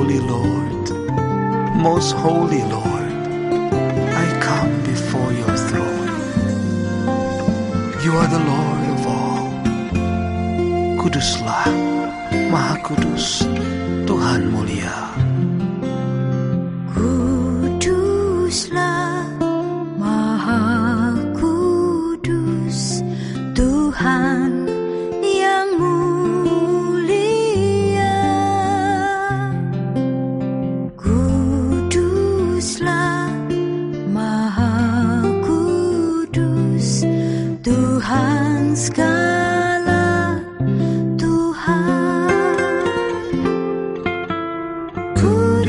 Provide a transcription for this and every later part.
holy Lord, most holy Lord, I come before your throne. You are the Lord of all. Kuduslah, Maha Kudus, Tuhan mulia.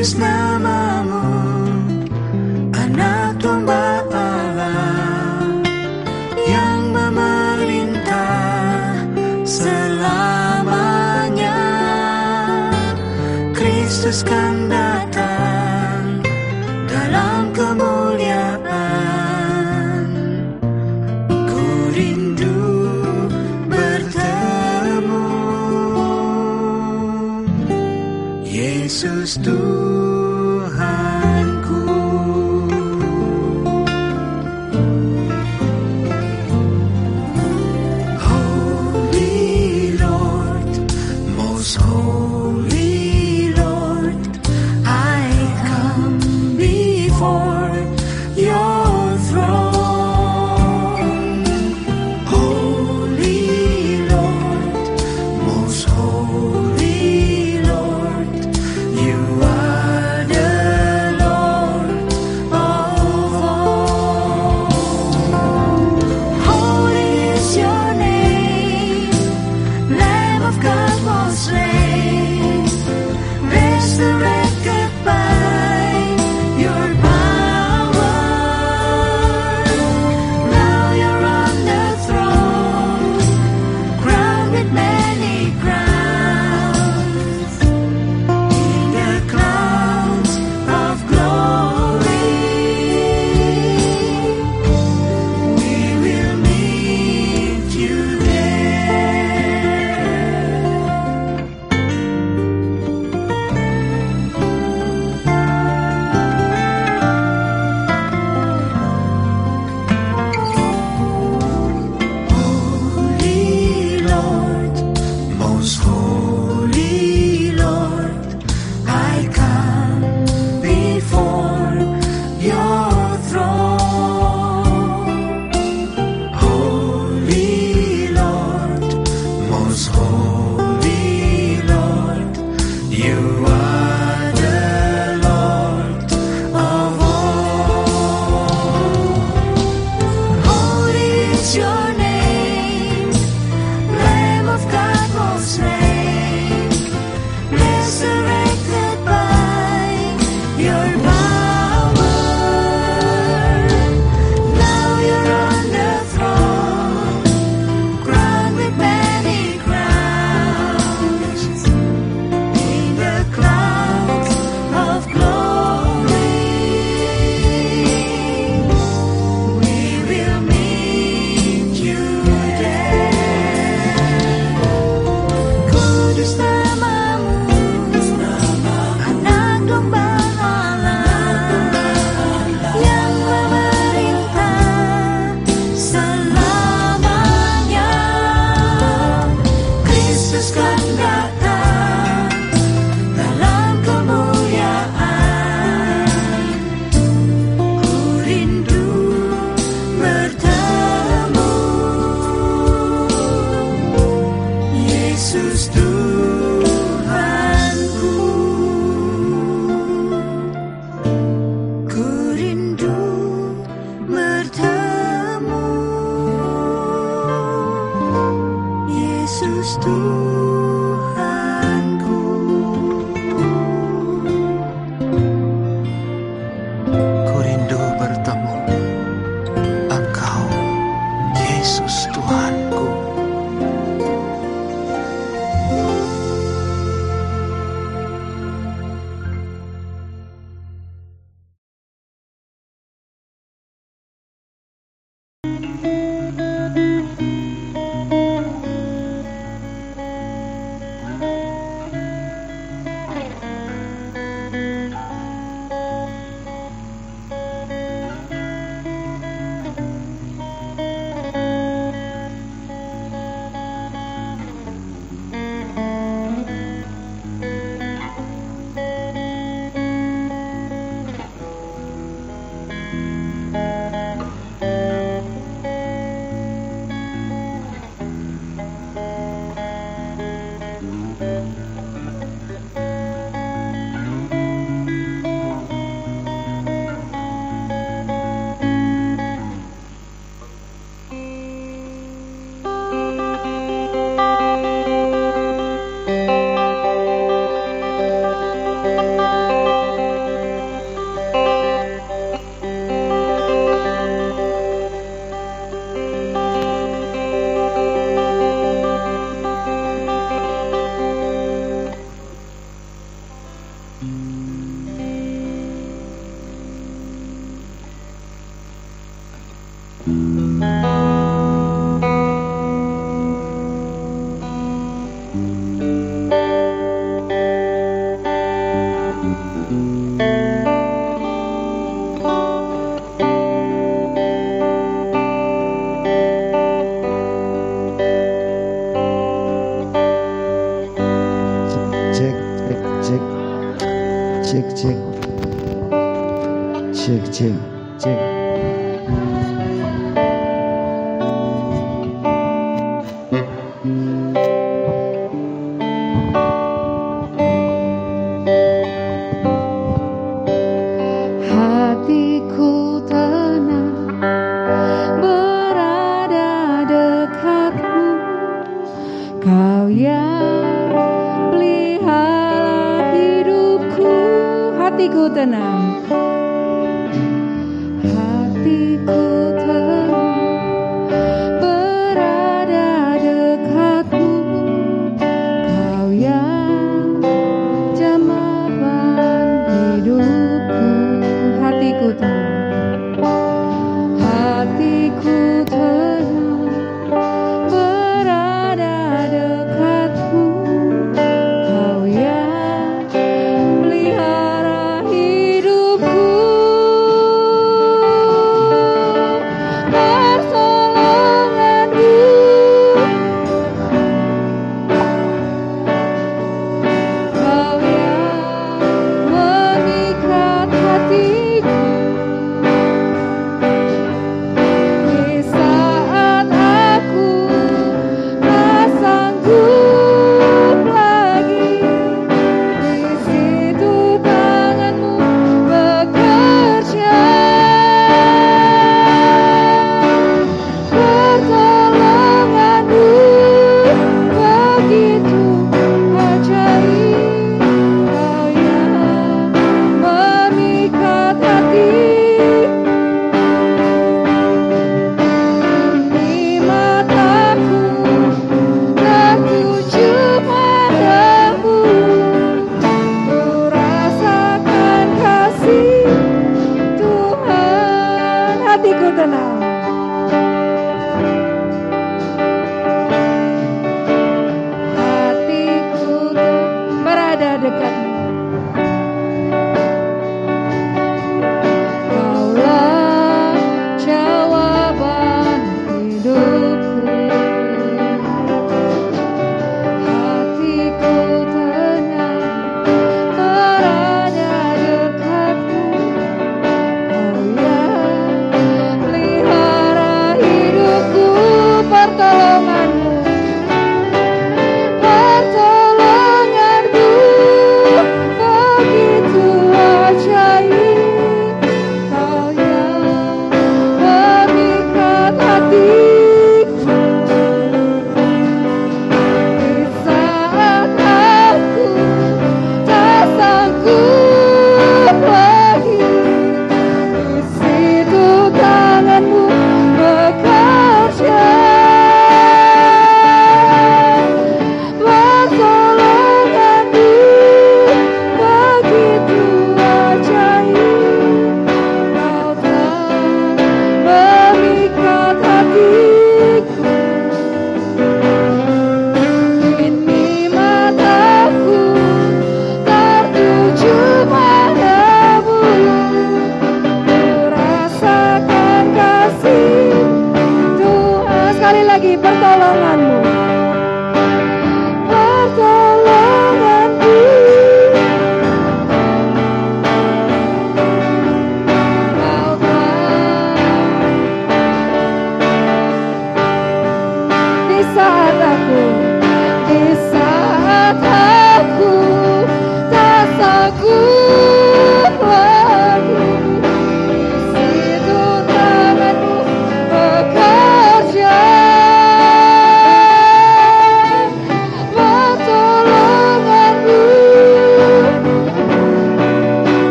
tulis namamu Anak domba Allah Yang memerintah selamanya. Kristus kami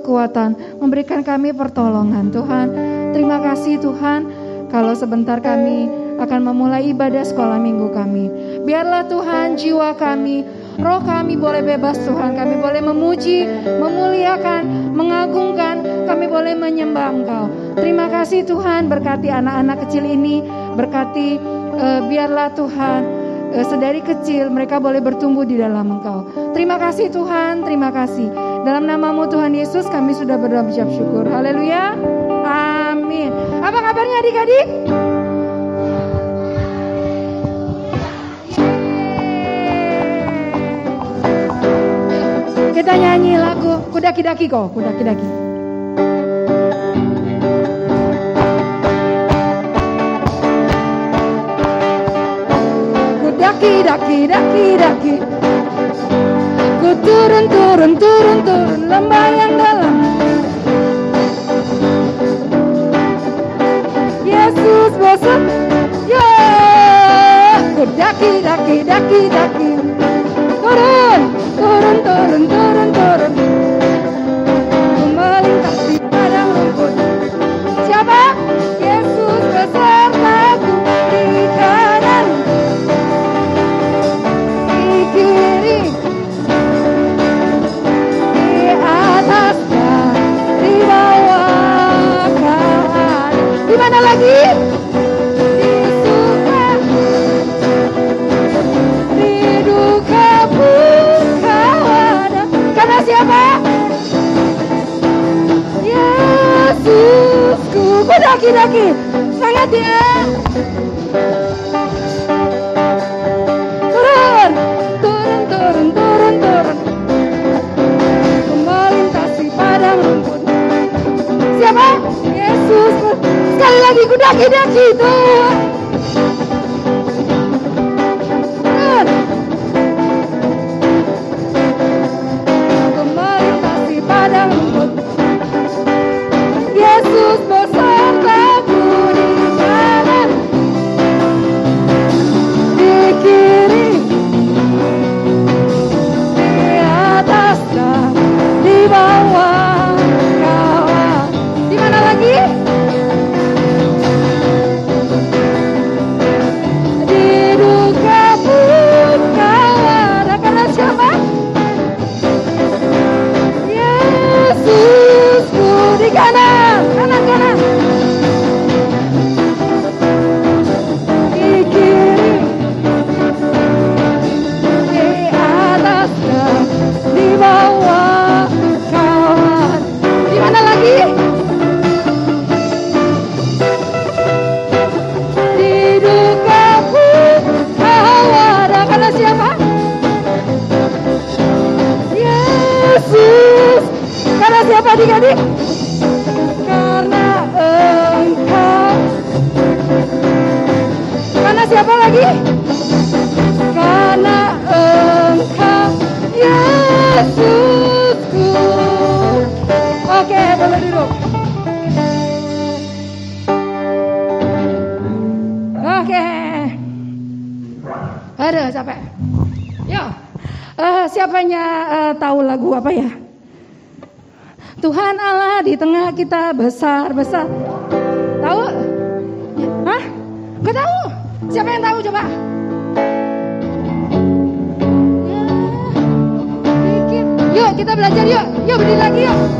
kekuatan, memberikan kami pertolongan. Tuhan, terima kasih Tuhan kalau sebentar kami akan memulai ibadah sekolah minggu kami. Biarlah Tuhan jiwa kami, roh kami boleh bebas Tuhan. Kami boleh memuji, memuliakan, mengagungkan, kami boleh menyembah Engkau. Terima kasih Tuhan berkati anak-anak kecil ini, berkati uh, biarlah Tuhan uh, sedari kecil mereka boleh bertumbuh di dalam Engkau. Terima kasih Tuhan, terima kasih. Dalam namamu Tuhan Yesus kami sudah berdoa bersyukur. syukur. Haleluya. Amin. Apa kabarnya adik-adik? Kita nyanyi lagu Kudaki-daki kok, Kudaki-daki. Kudaki-daki, daki-daki. Turun, turun, turun, lembah yang dalam. Yesus bosan, ya. Kudaki, daki, daki, daki. Turun, Daki-daki. Sangat ya. Turun, turun, turun, turun, turun. Ku melintasi padang rumput. Siapa? Yesus. Sekali lagi ku daki-daki. Oke. Aduh, capek. Yuk. Eh, siapanya eh, tahu lagu apa ya? Tuhan Allah di tengah kita besar besar. Tahu? Hah? Gak tahu? Siapa yang tahu coba? Yuk kita belajar yuk. Yuk berdiri lagi yuk.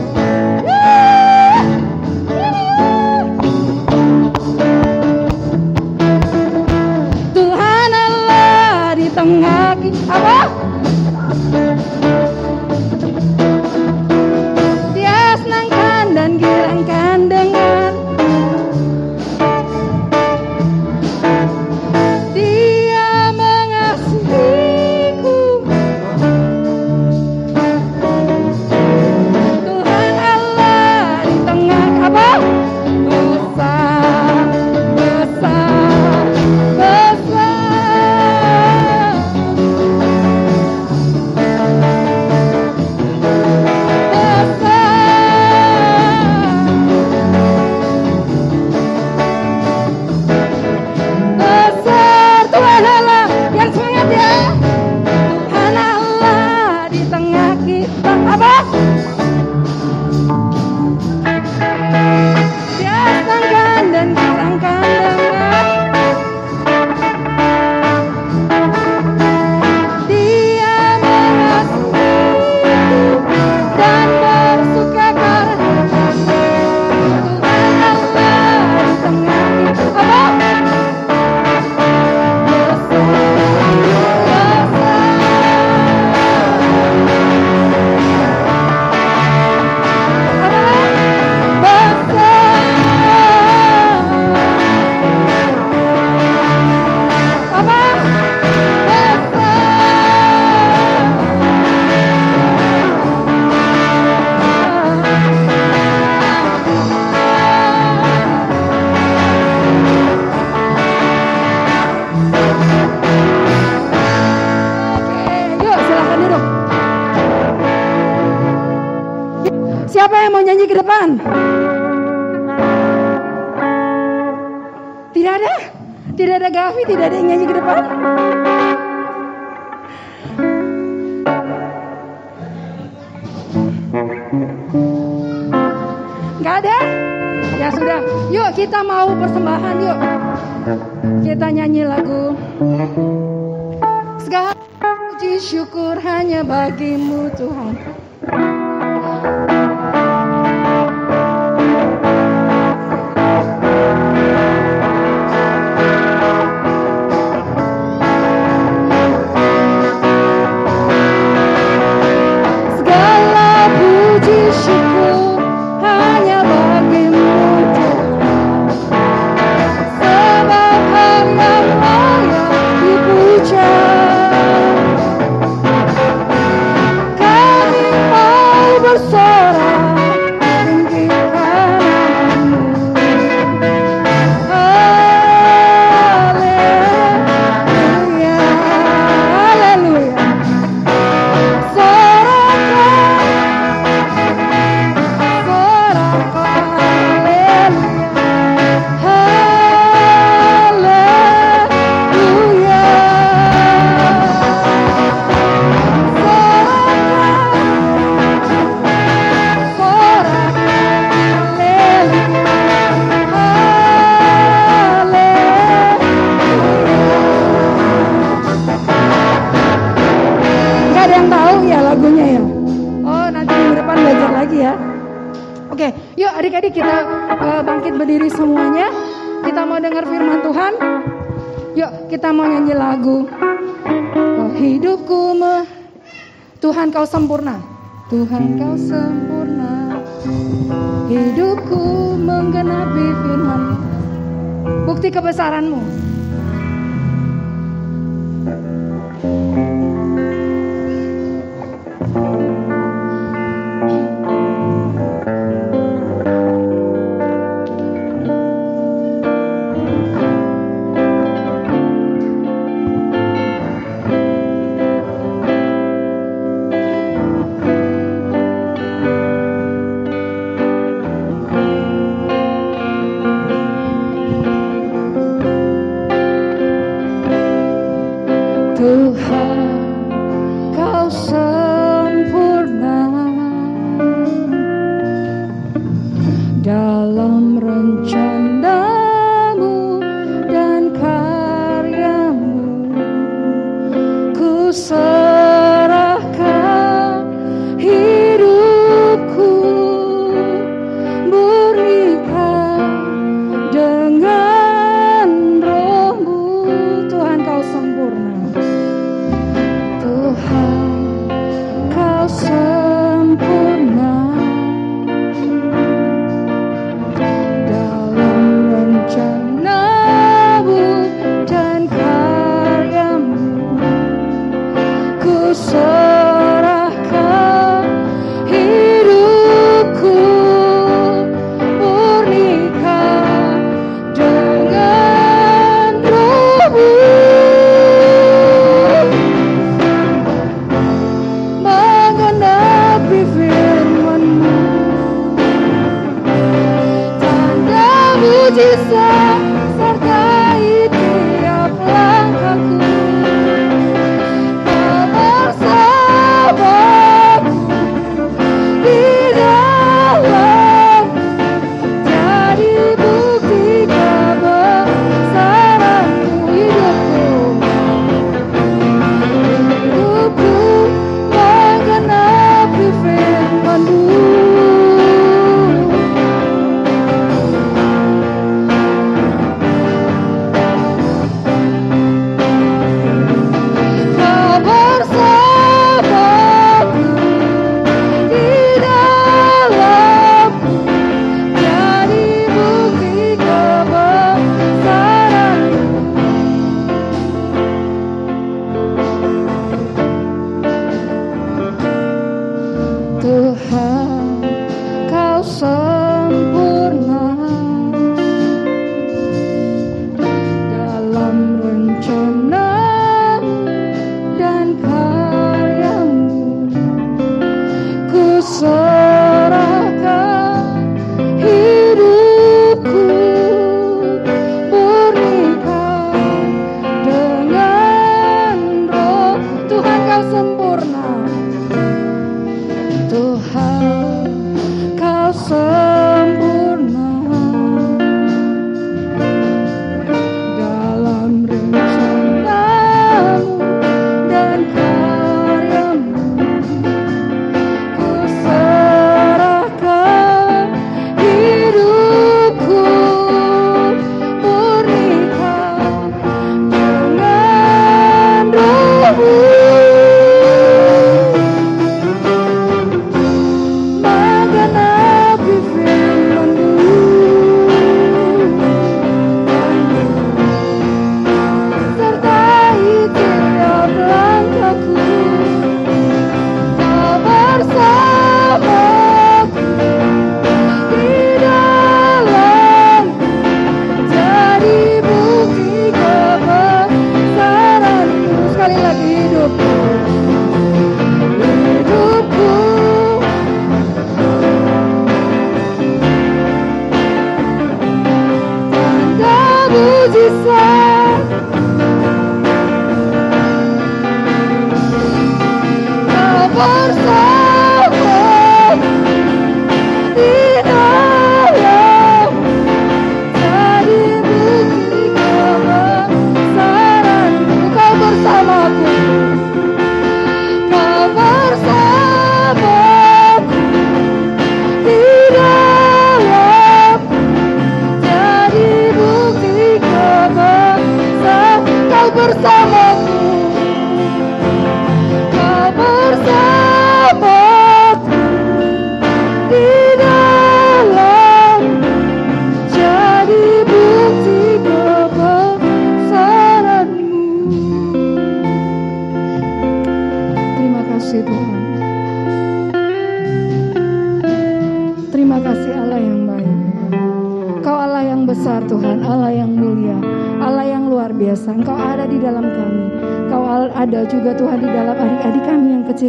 Tuhan Allah di tengah kita. Siapa yang mau nyanyi ke depan? Tidak ada? Tidak ada Gavi, tidak ada yang nyanyi ke depan? Gak ada? Ya sudah, yuk kita mau persembahan yuk. Kita nyanyi lagu. Segala puji syukur hanya bagimu Tuhan. Tahu ya lagunya ya. Oh nanti minggu depan belajar lagi ya. Oke, yuk adik-adik kita eh, bangkit berdiri semuanya. Kita mau dengar firman Tuhan. Yuk kita mau nyanyi lagu. Oh, hidupku me Tuhan kau sempurna. Tuhan kau sempurna. Hidupku menggenapi firman. Bukti kebesaranmu. Tuhan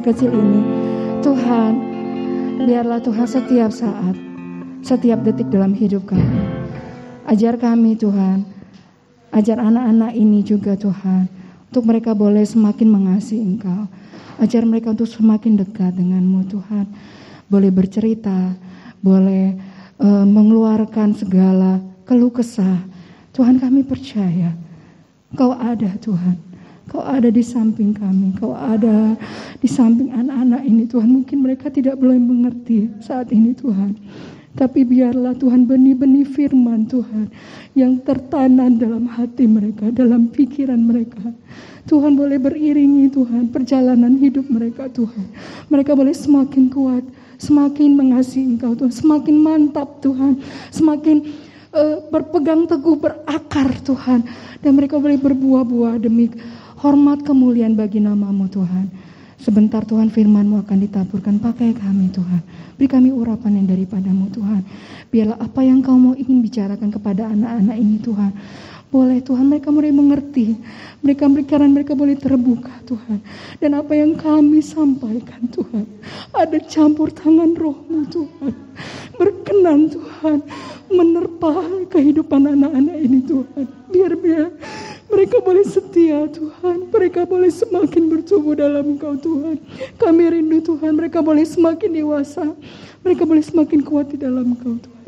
kecil-kecil ini. Tuhan, biarlah Tuhan setiap saat, setiap detik dalam hidup kami. Ajar kami Tuhan, ajar anak-anak ini juga Tuhan, untuk mereka boleh semakin mengasihi Engkau. Ajar mereka untuk semakin dekat denganmu Tuhan. Boleh bercerita, boleh eh, mengeluarkan segala keluh kesah. Tuhan kami percaya, Kau ada Tuhan. Kau ada di samping kami, Kau ada di samping anak-anak ini Tuhan. Mungkin mereka tidak boleh mengerti saat ini Tuhan. Tapi biarlah Tuhan benih-benih firman Tuhan yang tertanam dalam hati mereka, dalam pikiran mereka. Tuhan boleh beriringi Tuhan perjalanan hidup mereka Tuhan. Mereka boleh semakin kuat, semakin mengasihi Engkau Tuhan, semakin mantap Tuhan, semakin eh, berpegang teguh berakar Tuhan dan mereka boleh berbuah-buah demi hormat kemuliaan bagi namamu Tuhan. Sebentar Tuhan firman-Mu akan ditaburkan pakai kami Tuhan. Beri kami urapan yang daripadamu Tuhan. Biarlah apa yang kau mau ingin bicarakan kepada anak-anak ini Tuhan. Boleh Tuhan mereka boleh mengerti. Mereka mereka mereka boleh terbuka Tuhan. Dan apa yang kami sampaikan Tuhan. Ada campur tangan rohmu Tuhan. Berkenan Tuhan. Menerpa kehidupan anak-anak ini Tuhan. Biar biar mereka boleh setia Tuhan. Mereka boleh semakin bertumbuh dalam Engkau Tuhan. Kami rindu Tuhan. Mereka boleh semakin dewasa. Mereka boleh semakin kuat di dalam Engkau Tuhan.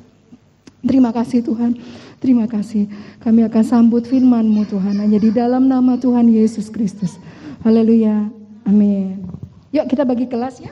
Terima kasih Tuhan. Terima kasih. Kami akan sambut firman-Mu Tuhan. Hanya di dalam nama Tuhan Yesus Kristus. Haleluya. Amin. Yuk kita bagi kelas ya.